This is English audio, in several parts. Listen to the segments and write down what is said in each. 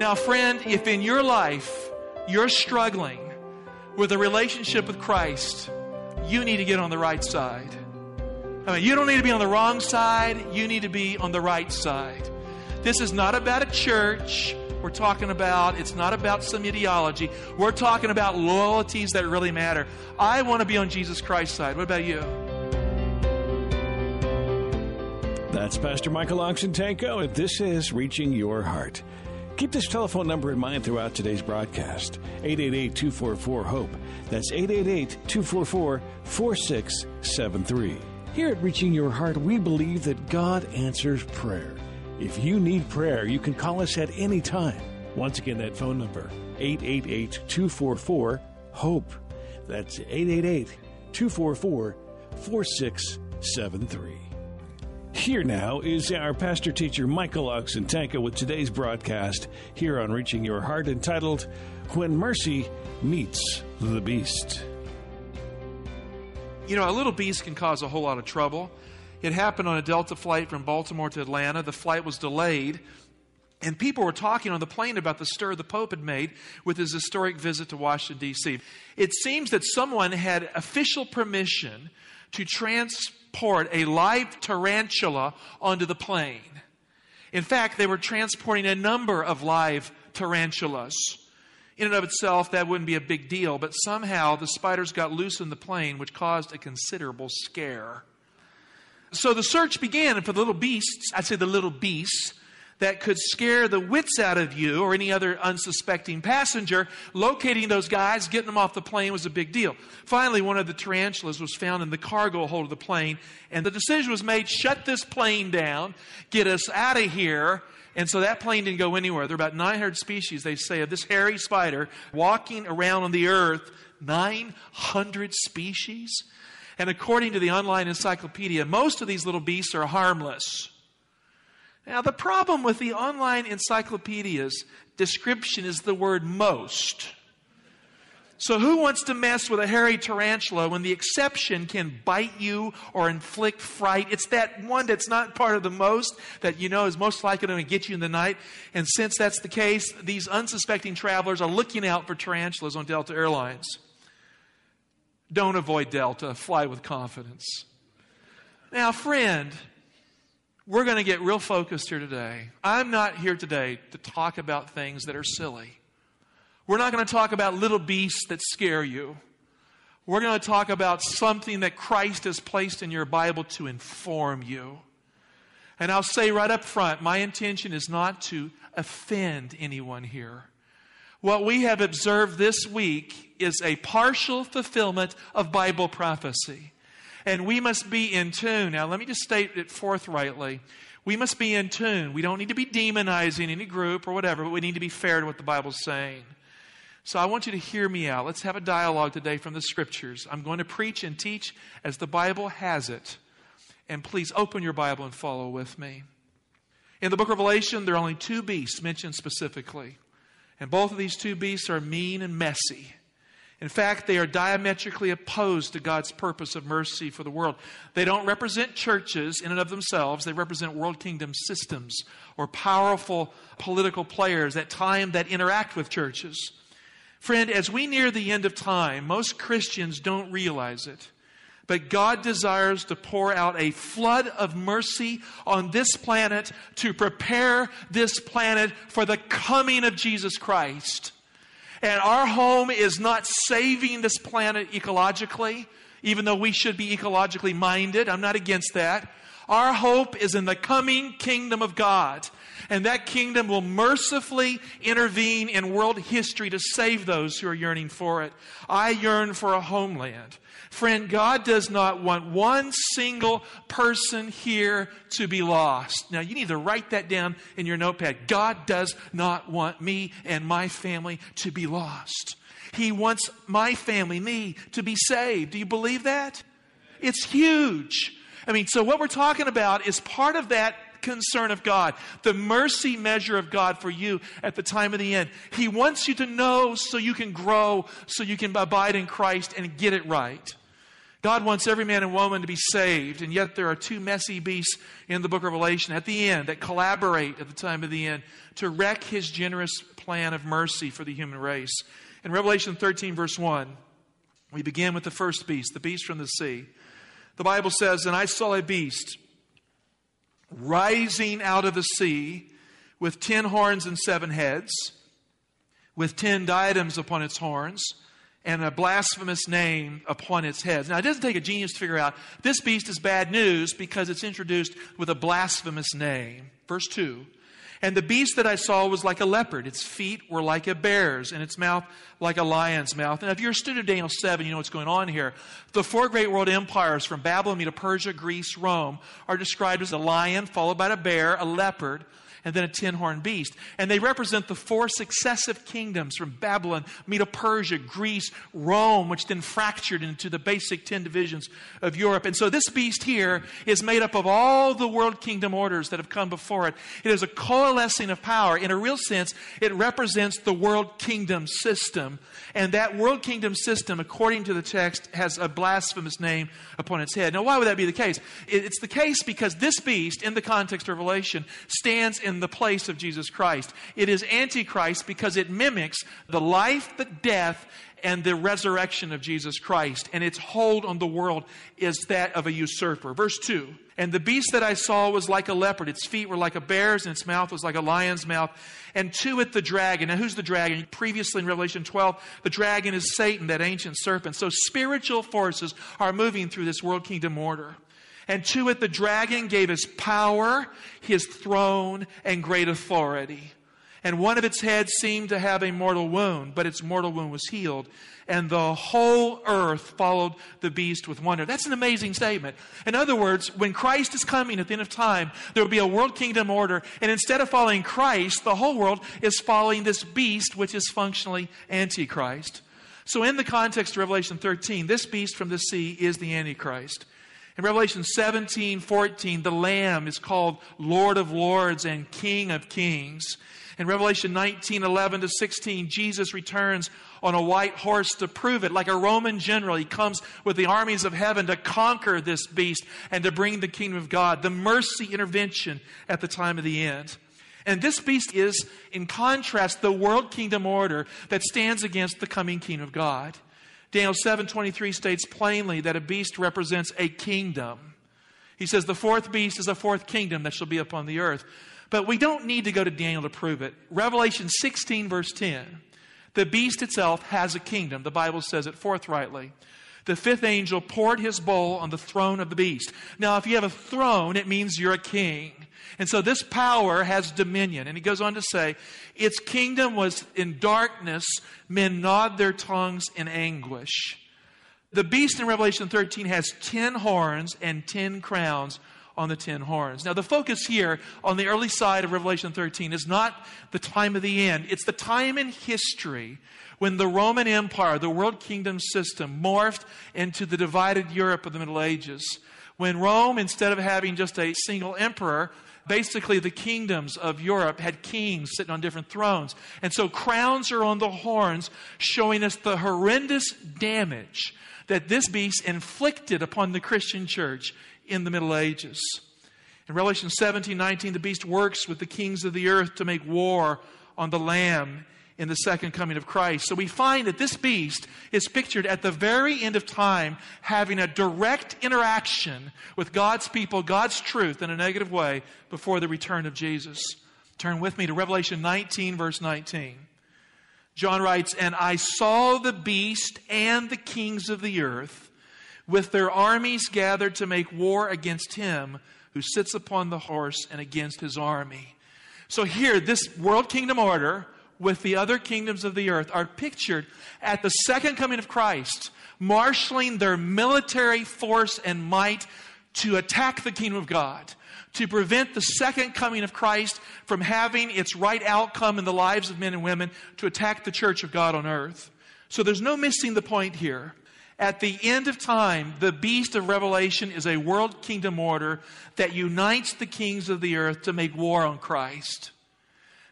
Now, friend, if in your life you're struggling with a relationship with Christ, you need to get on the right side. I mean, you don't need to be on the wrong side, you need to be on the right side. This is not about a church. We're talking about, it's not about some ideology. We're talking about loyalties that really matter. I want to be on Jesus Christ's side. What about you? That's Pastor Michael Oxentenko, and this is Reaching Your Heart. Keep this telephone number in mind throughout today's broadcast 888 244 HOPE. That's 888 244 4673. Here at Reaching Your Heart, we believe that God answers prayer. If you need prayer, you can call us at any time. Once again, that phone number 888 244 HOPE. That's 888 244 4673. Here now is our pastor teacher Michael Oxentenko with today's broadcast here on Reaching Your Heart entitled When Mercy Meets the Beast. You know, a little beast can cause a whole lot of trouble. It happened on a Delta flight from Baltimore to Atlanta. The flight was delayed, and people were talking on the plane about the stir the Pope had made with his historic visit to Washington, D.C. It seems that someone had official permission to transport a live tarantula onto the plane. In fact, they were transporting a number of live tarantulas. In and of itself, that wouldn't be a big deal, but somehow the spiders got loose in the plane, which caused a considerable scare. So the search began and for the little beasts, I'd say the little beasts, that could scare the wits out of you or any other unsuspecting passenger. Locating those guys, getting them off the plane was a big deal. Finally, one of the tarantulas was found in the cargo hold of the plane, and the decision was made shut this plane down, get us out of here. And so that plane didn't go anywhere. There are about 900 species, they say, of this hairy spider walking around on the earth. 900 species? And according to the online encyclopedia, most of these little beasts are harmless. Now, the problem with the online encyclopedia's description is the word most. So, who wants to mess with a hairy tarantula when the exception can bite you or inflict fright? It's that one that's not part of the most that you know is most likely going to get you in the night. And since that's the case, these unsuspecting travelers are looking out for tarantulas on Delta Airlines. Don't avoid Delta, fly with confidence. Now, friend, we're going to get real focused here today. I'm not here today to talk about things that are silly. We're not going to talk about little beasts that scare you. We're going to talk about something that Christ has placed in your Bible to inform you. And I'll say right up front my intention is not to offend anyone here. What we have observed this week is a partial fulfillment of Bible prophecy. And we must be in tune. Now, let me just state it forthrightly. We must be in tune. We don't need to be demonizing any group or whatever, but we need to be fair to what the Bible's saying. So I want you to hear me out. Let's have a dialogue today from the scriptures. I'm going to preach and teach as the Bible has it. And please open your Bible and follow with me. In the book of Revelation, there are only two beasts mentioned specifically. And both of these two beasts are mean and messy. In fact, they are diametrically opposed to God's purpose of mercy for the world. They don't represent churches in and of themselves, they represent world kingdom systems or powerful political players at time that interact with churches. Friend, as we near the end of time, most Christians don't realize it. But God desires to pour out a flood of mercy on this planet to prepare this planet for the coming of Jesus Christ. And our home is not saving this planet ecologically, even though we should be ecologically minded. I'm not against that. Our hope is in the coming kingdom of God. And that kingdom will mercifully intervene in world history to save those who are yearning for it. I yearn for a homeland. Friend, God does not want one single person here to be lost. Now, you need to write that down in your notepad. God does not want me and my family to be lost. He wants my family, me, to be saved. Do you believe that? It's huge. I mean, so what we're talking about is part of that concern of God, the mercy measure of God for you at the time of the end. He wants you to know so you can grow, so you can abide in Christ and get it right. God wants every man and woman to be saved, and yet there are two messy beasts in the book of Revelation at the end that collaborate at the time of the end to wreck his generous plan of mercy for the human race. In Revelation 13, verse 1, we begin with the first beast, the beast from the sea. The Bible says, And I saw a beast rising out of the sea with ten horns and seven heads, with ten diadems upon its horns, and a blasphemous name upon its heads. Now, it doesn't take a genius to figure out this beast is bad news because it's introduced with a blasphemous name. Verse 2 and the beast that I saw was like a leopard. Its feet were like a bear's, and its mouth like a lion's mouth. And if you're a student of Daniel 7, you know what's going on here. The four great world empires from Babylon, Medo Persia, Greece, Rome are described as a lion, followed by a bear, a leopard, and then a ten horned beast. And they represent the four successive kingdoms from Babylon, Medo Persia, Greece, Rome, which then fractured into the basic ten divisions of Europe. And so this beast here is made up of all the world kingdom orders that have come before it. It is a coalescing of power. In a real sense, it represents the world kingdom system. And that world kingdom system, according to the text, has a blasphemous name upon its head. Now, why would that be the case? It's the case because this beast, in the context of Revelation, stands in the place of Jesus Christ. It is Antichrist because it mimics the life, the death, and the resurrection of Jesus Christ. And its hold on the world is that of a usurper. Verse 2 And the beast that I saw was like a leopard. Its feet were like a bear's, and its mouth was like a lion's mouth. And to it the dragon. Now, who's the dragon? Previously in Revelation 12, the dragon is Satan, that ancient serpent. So spiritual forces are moving through this world kingdom order. And to it the dragon gave his power, his throne, and great authority and one of its heads seemed to have a mortal wound, but its mortal wound was healed. And the whole earth followed the beast with wonder. That's an amazing statement. In other words, when Christ is coming at the end of time, there will be a world kingdom order. And instead of following Christ, the whole world is following this beast, which is functionally Antichrist. So, in the context of Revelation 13, this beast from the sea is the Antichrist. In Revelation 17, 14, the Lamb is called Lord of Lords and King of Kings. In Revelation 19, 11 to 16, Jesus returns on a white horse to prove it. Like a Roman general, he comes with the armies of heaven to conquer this beast and to bring the kingdom of God, the mercy intervention at the time of the end. And this beast is, in contrast, the world kingdom order that stands against the coming kingdom of God. Daniel 7:23 states plainly that a beast represents a kingdom. He says the fourth beast is a fourth kingdom that shall be upon the earth. But we don't need to go to Daniel to prove it. Revelation 16, verse 10. The beast itself has a kingdom. The Bible says it forthrightly. The fifth angel poured his bowl on the throne of the beast. Now, if you have a throne, it means you're a king. And so this power has dominion. And he goes on to say, its kingdom was in darkness, men gnawed their tongues in anguish. The beast in Revelation 13 has ten horns and ten crowns on the ten horns. Now, the focus here on the early side of Revelation 13 is not the time of the end, it's the time in history when the Roman Empire, the world kingdom system, morphed into the divided Europe of the Middle Ages. When Rome, instead of having just a single emperor, basically the kingdoms of Europe had kings sitting on different thrones. And so crowns are on the horns, showing us the horrendous damage that this beast inflicted upon the Christian church in the Middle Ages. In Revelation 17 19, the beast works with the kings of the earth to make war on the Lamb in the second coming of Christ. So we find that this beast is pictured at the very end of time having a direct interaction with God's people, God's truth in a negative way before the return of Jesus. Turn with me to Revelation 19, verse 19. John writes, And I saw the beast and the kings of the earth with their armies gathered to make war against him who sits upon the horse and against his army. So here, this world kingdom order with the other kingdoms of the earth are pictured at the second coming of Christ, marshaling their military force and might to attack the kingdom of God, to prevent the second coming of Christ from having its right outcome in the lives of men and women, to attack the church of God on earth. So there's no missing the point here. At the end of time, the beast of Revelation is a world kingdom order that unites the kings of the earth to make war on Christ.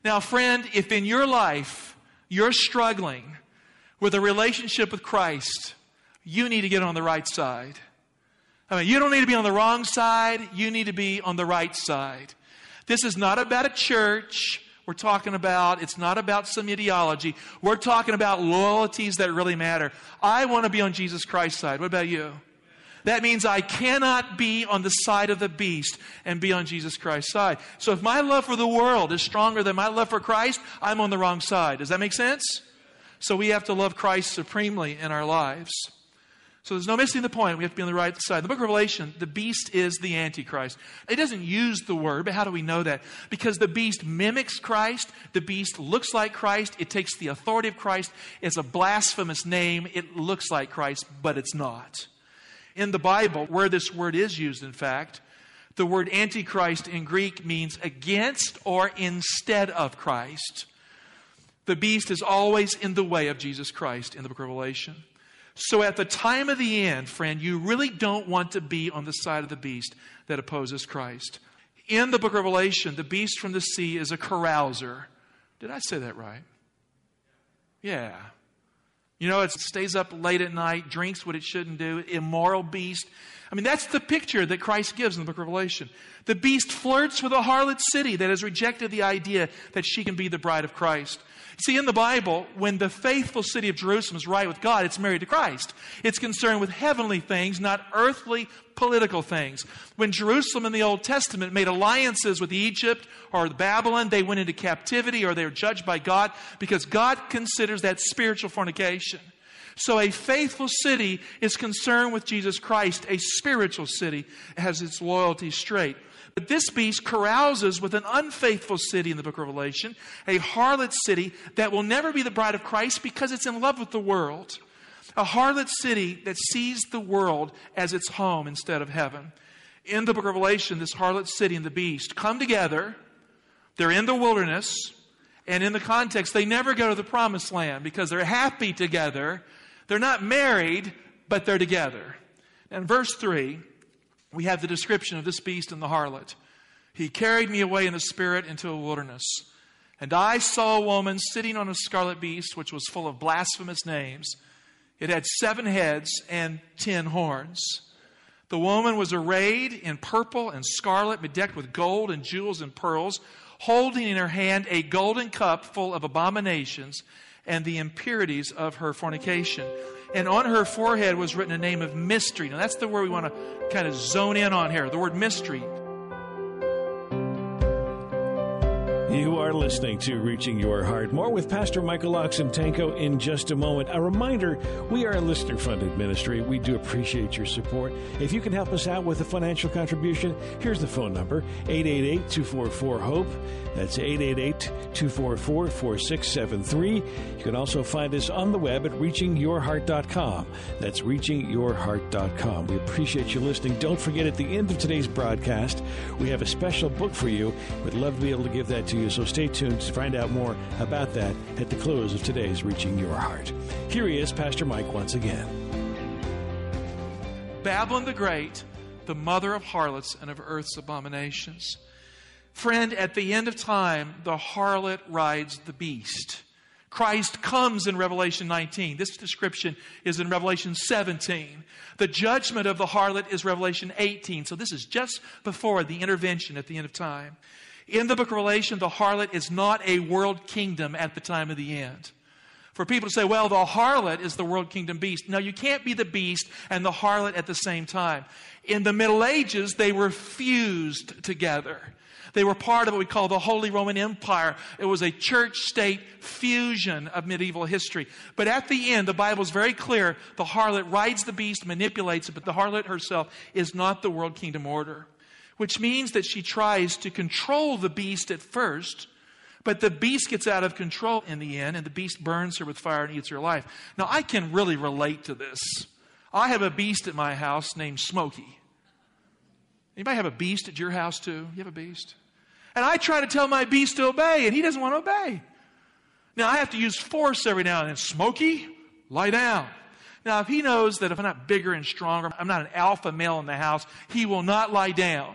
Now, friend, if in your life you're struggling with a relationship with Christ, you need to get on the right side. I mean, you don't need to be on the wrong side, you need to be on the right side. This is not about a church. We're talking about, it's not about some ideology. We're talking about loyalties that really matter. I want to be on Jesus Christ's side. What about you? That means I cannot be on the side of the beast and be on Jesus Christ's side. So if my love for the world is stronger than my love for Christ, I'm on the wrong side. Does that make sense? So we have to love Christ supremely in our lives. So there's no missing the point. We have to be on the right side. The book of Revelation, the beast is the Antichrist. It doesn't use the word, but how do we know that? Because the beast mimics Christ. The beast looks like Christ. It takes the authority of Christ. It's a blasphemous name. It looks like Christ, but it's not. In the Bible, where this word is used, in fact, the word Antichrist in Greek means against or instead of Christ. The beast is always in the way of Jesus Christ in the book of Revelation. So at the time of the end, friend, you really don't want to be on the side of the beast that opposes Christ. In the book of Revelation, the beast from the sea is a carouser. Did I say that right? Yeah. You know, it stays up late at night, drinks what it shouldn't do, immoral beast. I mean, that's the picture that Christ gives in the book of Revelation. The beast flirts with a harlot city that has rejected the idea that she can be the bride of Christ. See, in the Bible, when the faithful city of Jerusalem is right with God, it's married to Christ. It's concerned with heavenly things, not earthly political things. When Jerusalem in the Old Testament made alliances with Egypt or Babylon, they went into captivity or they were judged by God because God considers that spiritual fornication. So a faithful city is concerned with Jesus Christ. A spiritual city has its loyalty straight. But this beast carouses with an unfaithful city in the book of Revelation, a harlot city that will never be the bride of Christ because it's in love with the world. A harlot city that sees the world as its home instead of heaven. In the book of Revelation, this harlot city and the beast come together. They're in the wilderness. And in the context, they never go to the promised land because they're happy together. They're not married, but they're together. And verse 3 we have the description of this beast and the harlot. He carried me away in the spirit into a wilderness. And I saw a woman sitting on a scarlet beast, which was full of blasphemous names. It had seven heads and ten horns. The woman was arrayed in purple and scarlet, bedecked with gold and jewels and pearls, holding in her hand a golden cup full of abominations and the impurities of her fornication and on her forehead was written a name of mystery. Now, that's the word we want to kind of zone in on here the word mystery. You are listening to Reaching Your Heart. More with Pastor Michael Oxentenko in just a moment. A reminder we are a listener funded ministry. We do appreciate your support. If you can help us out with a financial contribution, here's the phone number 888 244 HOPE. That's 888 244 4673. You can also find us on the web at reachingyourheart.com. That's reachingyourheart.com. We appreciate you listening. Don't forget at the end of today's broadcast, we have a special book for you. We'd love to be able to give that to you, so stay tuned to find out more about that at the close of today's Reaching Your Heart. Here he is, Pastor Mike, once again. Babylon the Great, the mother of harlots and of earth's abominations. Friend, at the end of time, the harlot rides the beast. Christ comes in Revelation 19. This description is in Revelation 17. The judgment of the harlot is Revelation 18. So this is just before the intervention at the end of time. In the book of Revelation, the harlot is not a world kingdom at the time of the end. For people to say, well, the harlot is the world kingdom beast. No, you can't be the beast and the harlot at the same time. In the Middle Ages, they were fused together. They were part of what we call the Holy Roman Empire. It was a church state fusion of medieval history. But at the end, the Bible is very clear the harlot rides the beast, manipulates it, but the harlot herself is not the world kingdom order. Which means that she tries to control the beast at first, but the beast gets out of control in the end, and the beast burns her with fire and eats her life. Now, I can really relate to this. I have a beast at my house named Smokey. Anybody have a beast at your house too? You have a beast? And I try to tell my beast to obey, and he doesn't want to obey. Now, I have to use force every now and then. Smokey, lie down. Now, if he knows that if I'm not bigger and stronger, I'm not an alpha male in the house, he will not lie down.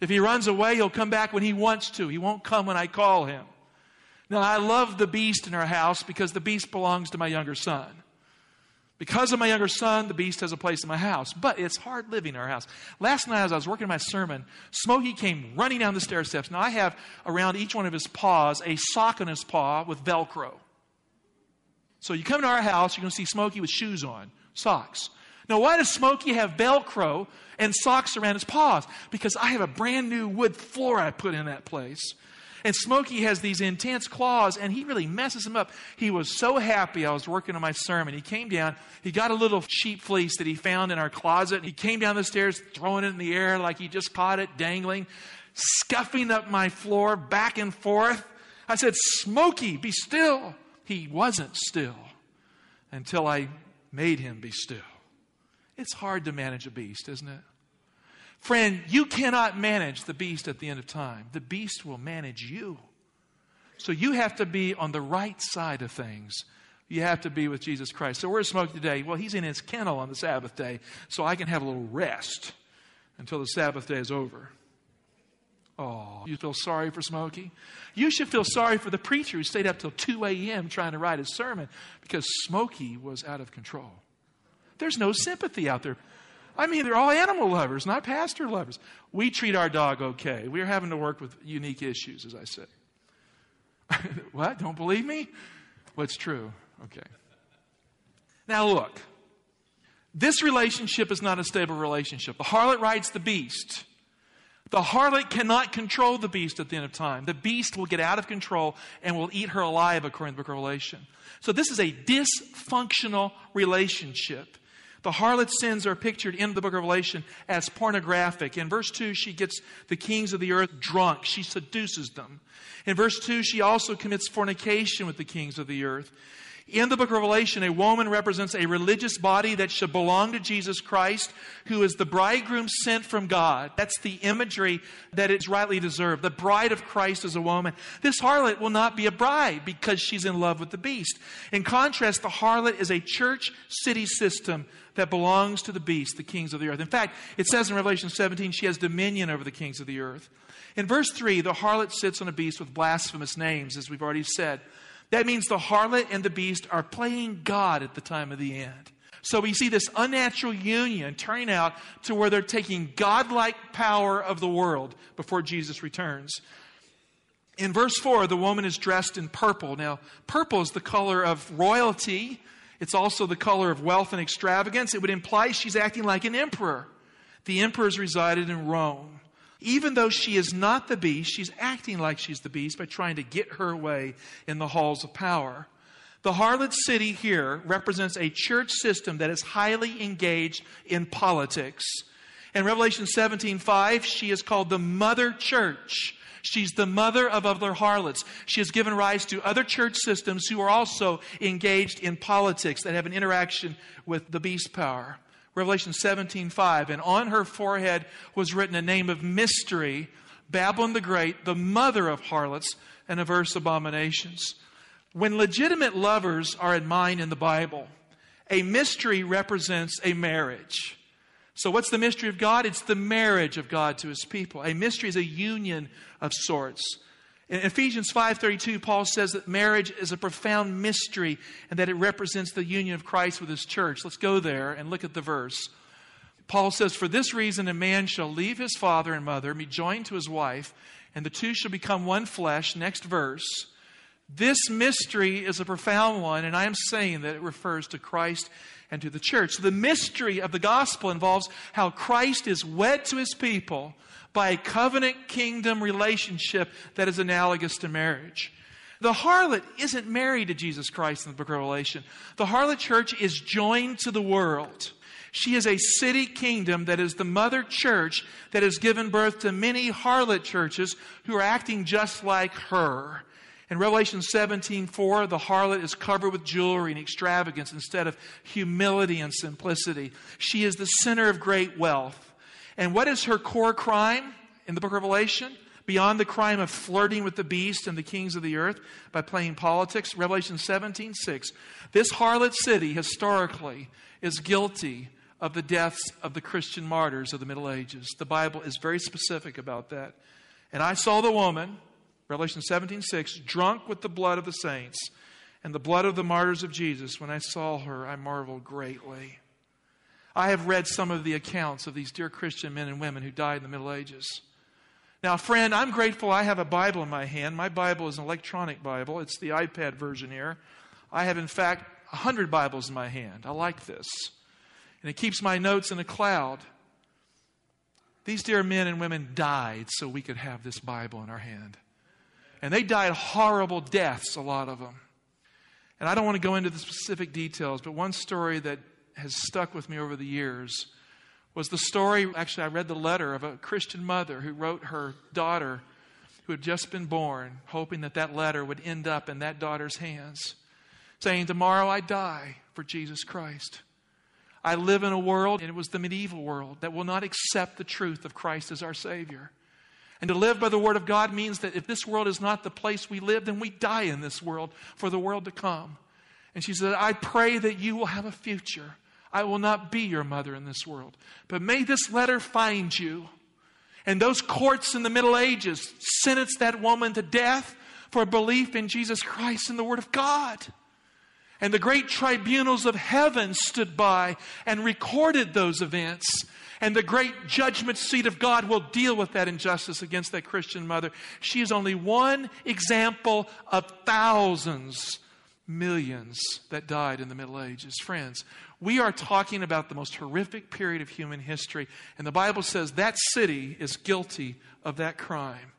If he runs away, he'll come back when he wants to. He won't come when I call him. Now, I love the beast in our house because the beast belongs to my younger son. Because of my younger son, the beast has a place in my house. But it's hard living in our house. Last night, as I was working my sermon, Smokey came running down the stair steps. Now, I have around each one of his paws a sock on his paw with Velcro. So you come to our house, you're going to see Smokey with shoes on, socks. Now, why does Smokey have Velcro and socks around his paws? Because I have a brand new wood floor I put in that place. And Smokey has these intense claws, and he really messes him up. He was so happy I was working on my sermon. He came down, he got a little sheep fleece that he found in our closet, he came down the stairs throwing it in the air like he just caught it, dangling, scuffing up my floor back and forth. I said, Smokey, be still. He wasn't still until I made him be still. It's hard to manage a beast, isn't it? Friend, you cannot manage the beast at the end of time. The beast will manage you. So you have to be on the right side of things. You have to be with Jesus Christ. So where's Smoke today? Well, he's in his kennel on the Sabbath day, so I can have a little rest until the Sabbath day is over. Oh, you feel sorry for Smokey? You should feel sorry for the preacher who stayed up till 2 a.m. trying to write his sermon because Smokey was out of control. There's no sympathy out there. I mean, they're all animal lovers, not pastor lovers. We treat our dog okay. We're having to work with unique issues, as I said. what? Don't believe me? What's true? Okay. Now, look. This relationship is not a stable relationship. The harlot rides the beast. The harlot cannot control the beast at the end of time. The beast will get out of control and will eat her alive, according to Revelation. So, this is a dysfunctional relationship. The harlot's sins are pictured in the book of Revelation as pornographic. In verse 2, she gets the kings of the earth drunk. She seduces them. In verse 2, she also commits fornication with the kings of the earth. In the book of Revelation, a woman represents a religious body that should belong to Jesus Christ, who is the bridegroom sent from God. That's the imagery that is rightly deserved. The bride of Christ is a woman. This harlot will not be a bride because she's in love with the beast. In contrast, the harlot is a church city system that belongs to the beast, the kings of the earth. In fact, it says in Revelation 17, she has dominion over the kings of the earth. In verse 3, the harlot sits on a beast with blasphemous names, as we've already said. That means the harlot and the beast are playing God at the time of the end. So we see this unnatural union turning out to where they're taking godlike power of the world before Jesus returns. In verse 4, the woman is dressed in purple. Now, purple is the color of royalty. It's also the color of wealth and extravagance. It would imply she's acting like an emperor. The emperors resided in Rome. Even though she is not the beast, she's acting like she's the beast by trying to get her way in the halls of power. The harlot city here represents a church system that is highly engaged in politics. In Revelation 17:5, she is called the mother church. She's the mother of other harlots. She has given rise to other church systems who are also engaged in politics that have an interaction with the beast power. Revelation 17 5. And on her forehead was written a name of mystery Babylon the Great, the mother of harlots and averse abominations. When legitimate lovers are in mind in the Bible, a mystery represents a marriage. So, what's the mystery of God? It's the marriage of God to his people. A mystery is a union of sorts. In Ephesians 5:32, Paul says that marriage is a profound mystery and that it represents the union of Christ with his church. Let's go there and look at the verse. Paul says, For this reason, a man shall leave his father and mother and be joined to his wife, and the two shall become one flesh. Next verse. This mystery is a profound one, and I am saying that it refers to Christ and to the church. The mystery of the gospel involves how Christ is wed to his people by a covenant kingdom relationship that is analogous to marriage. The harlot isn't married to Jesus Christ in the book of Revelation. The harlot church is joined to the world. She is a city kingdom that is the mother church that has given birth to many harlot churches who are acting just like her. In Revelation 17:4, the harlot is covered with jewelry and extravagance instead of humility and simplicity. She is the center of great wealth. And what is her core crime in the book of Revelation? Beyond the crime of flirting with the beast and the kings of the earth by playing politics, Revelation 17:6. This harlot city historically is guilty of the deaths of the Christian martyrs of the Middle Ages. The Bible is very specific about that. And I saw the woman Revelation 17 6, drunk with the blood of the saints and the blood of the martyrs of Jesus. When I saw her, I marveled greatly. I have read some of the accounts of these dear Christian men and women who died in the Middle Ages. Now, friend, I'm grateful I have a Bible in my hand. My Bible is an electronic Bible, it's the iPad version here. I have, in fact, 100 Bibles in my hand. I like this. And it keeps my notes in a cloud. These dear men and women died so we could have this Bible in our hand. And they died horrible deaths, a lot of them. And I don't want to go into the specific details, but one story that has stuck with me over the years was the story. Actually, I read the letter of a Christian mother who wrote her daughter, who had just been born, hoping that that letter would end up in that daughter's hands, saying, Tomorrow I die for Jesus Christ. I live in a world, and it was the medieval world, that will not accept the truth of Christ as our Savior. And to live by the Word of God means that if this world is not the place we live, then we die in this world for the world to come. And she said, I pray that you will have a future. I will not be your mother in this world. But may this letter find you. And those courts in the Middle Ages sentenced that woman to death for belief in Jesus Christ and the Word of God. And the great tribunals of heaven stood by and recorded those events and the great judgment seat of God will deal with that injustice against that Christian mother. She is only one example of thousands, millions that died in the Middle Ages. Friends, we are talking about the most horrific period of human history, and the Bible says that city is guilty of that crime.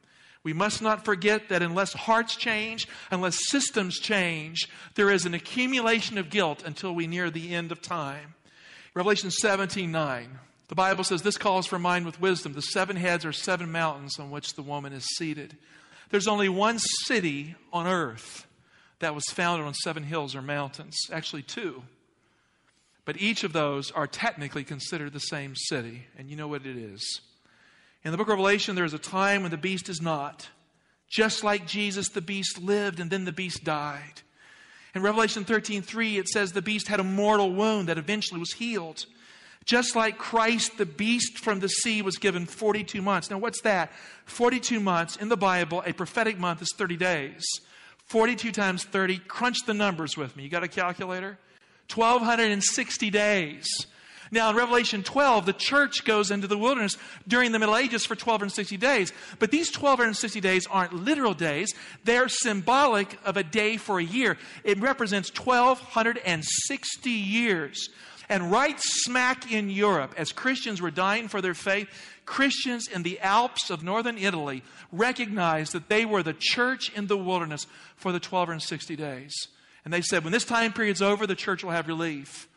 We must not forget that unless hearts change, unless systems change, there is an accumulation of guilt until we near the end of time. Revelation 17 9. The Bible says this calls for mind with wisdom. The seven heads are seven mountains on which the woman is seated. There's only one city on earth that was founded on seven hills or mountains, actually, two. But each of those are technically considered the same city, and you know what it is. In the book of Revelation, there is a time when the beast is not. Just like Jesus, the beast lived and then the beast died. In Revelation 13 3, it says the beast had a mortal wound that eventually was healed. Just like Christ, the beast from the sea, was given 42 months. Now, what's that? 42 months in the Bible, a prophetic month is 30 days. 42 times 30, crunch the numbers with me. You got a calculator? 1,260 days. Now, in Revelation 12, the church goes into the wilderness during the Middle Ages for 1,260 days. But these 1,260 days aren't literal days, they're symbolic of a day for a year. It represents 1,260 years. And right smack in Europe, as Christians were dying for their faith, Christians in the Alps of northern Italy recognized that they were the church in the wilderness for the 1260 days. And they said, when this time period's over, the church will have relief.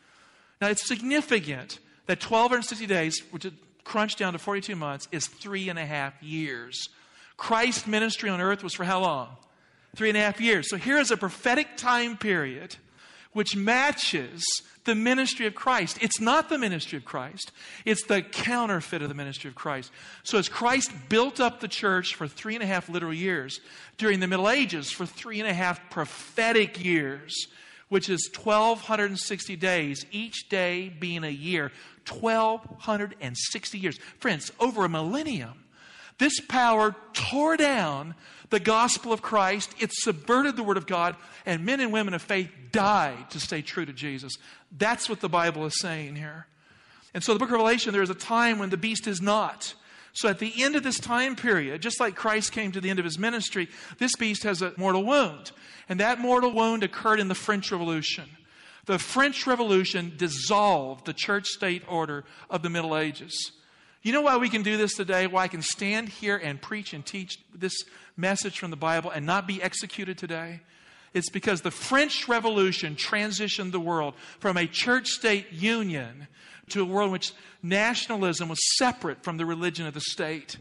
Now, it's significant that 1260 days, which is crunched down to 42 months, is three and a half years. Christ's ministry on earth was for how long? Three and a half years. So here is a prophetic time period which matches the ministry of Christ. It's not the ministry of Christ, it's the counterfeit of the ministry of Christ. So, as Christ built up the church for three and a half literal years, during the Middle Ages for three and a half prophetic years, which is 1,260 days, each day being a year, 1,260 years. Friends, over a millennium. This power tore down the gospel of Christ, it subverted the Word of God, and men and women of faith died to stay true to Jesus. That's what the Bible is saying here. And so, the book of Revelation, there is a time when the beast is not. So, at the end of this time period, just like Christ came to the end of his ministry, this beast has a mortal wound. And that mortal wound occurred in the French Revolution. The French Revolution dissolved the church state order of the Middle Ages. You know why we can do this today? Why I can stand here and preach and teach this message from the Bible and not be executed today? It's because the French Revolution transitioned the world from a church state union to a world in which nationalism was separate from the religion of the state.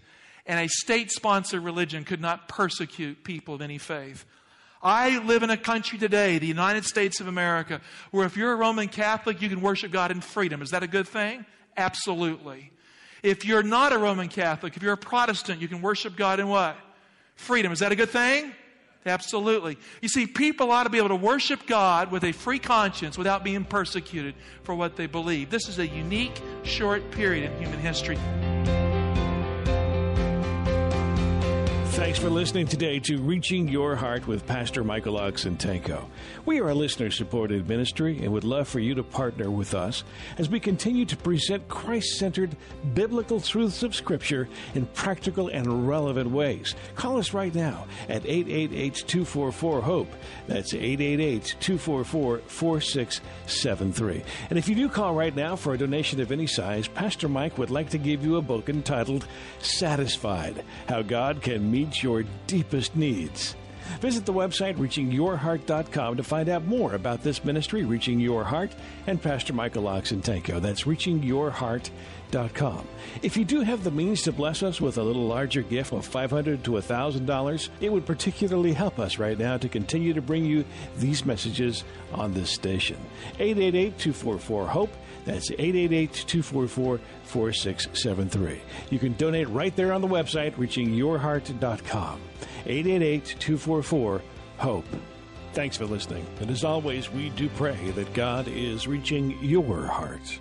And a state sponsored religion could not persecute people of any faith. I live in a country today, the United States of America, where if you're a Roman Catholic, you can worship God in freedom. Is that a good thing? Absolutely. If you're not a Roman Catholic, if you're a Protestant, you can worship God in what? Freedom. Is that a good thing? Absolutely. You see, people ought to be able to worship God with a free conscience without being persecuted for what they believe. This is a unique, short period in human history. Thanks for listening today to Reaching Your Heart with Pastor Michael Oxentenko. We are a listener supported ministry and would love for you to partner with us as we continue to present Christ centered biblical truths of Scripture in practical and relevant ways. Call us right now at 888 244 HOPE. That's 888 244 4673. And if you do call right now for a donation of any size, Pastor Mike would like to give you a book entitled Satisfied How God Can Meet meet your deepest needs. Visit the website reachingyourheart.com to find out more about this ministry, Reaching Your Heart, and Pastor Michael Oxentenko. That's reachingyourheart.com. If you do have the means to bless us with a little larger gift of $500 to $1,000, it would particularly help us right now to continue to bring you these messages on this station. 888 244 HOPE. That's 888 244 4673. You can donate right there on the website, reachingyourheart.com. 888 244 HOPE. Thanks for listening. And as always, we do pray that God is reaching your heart.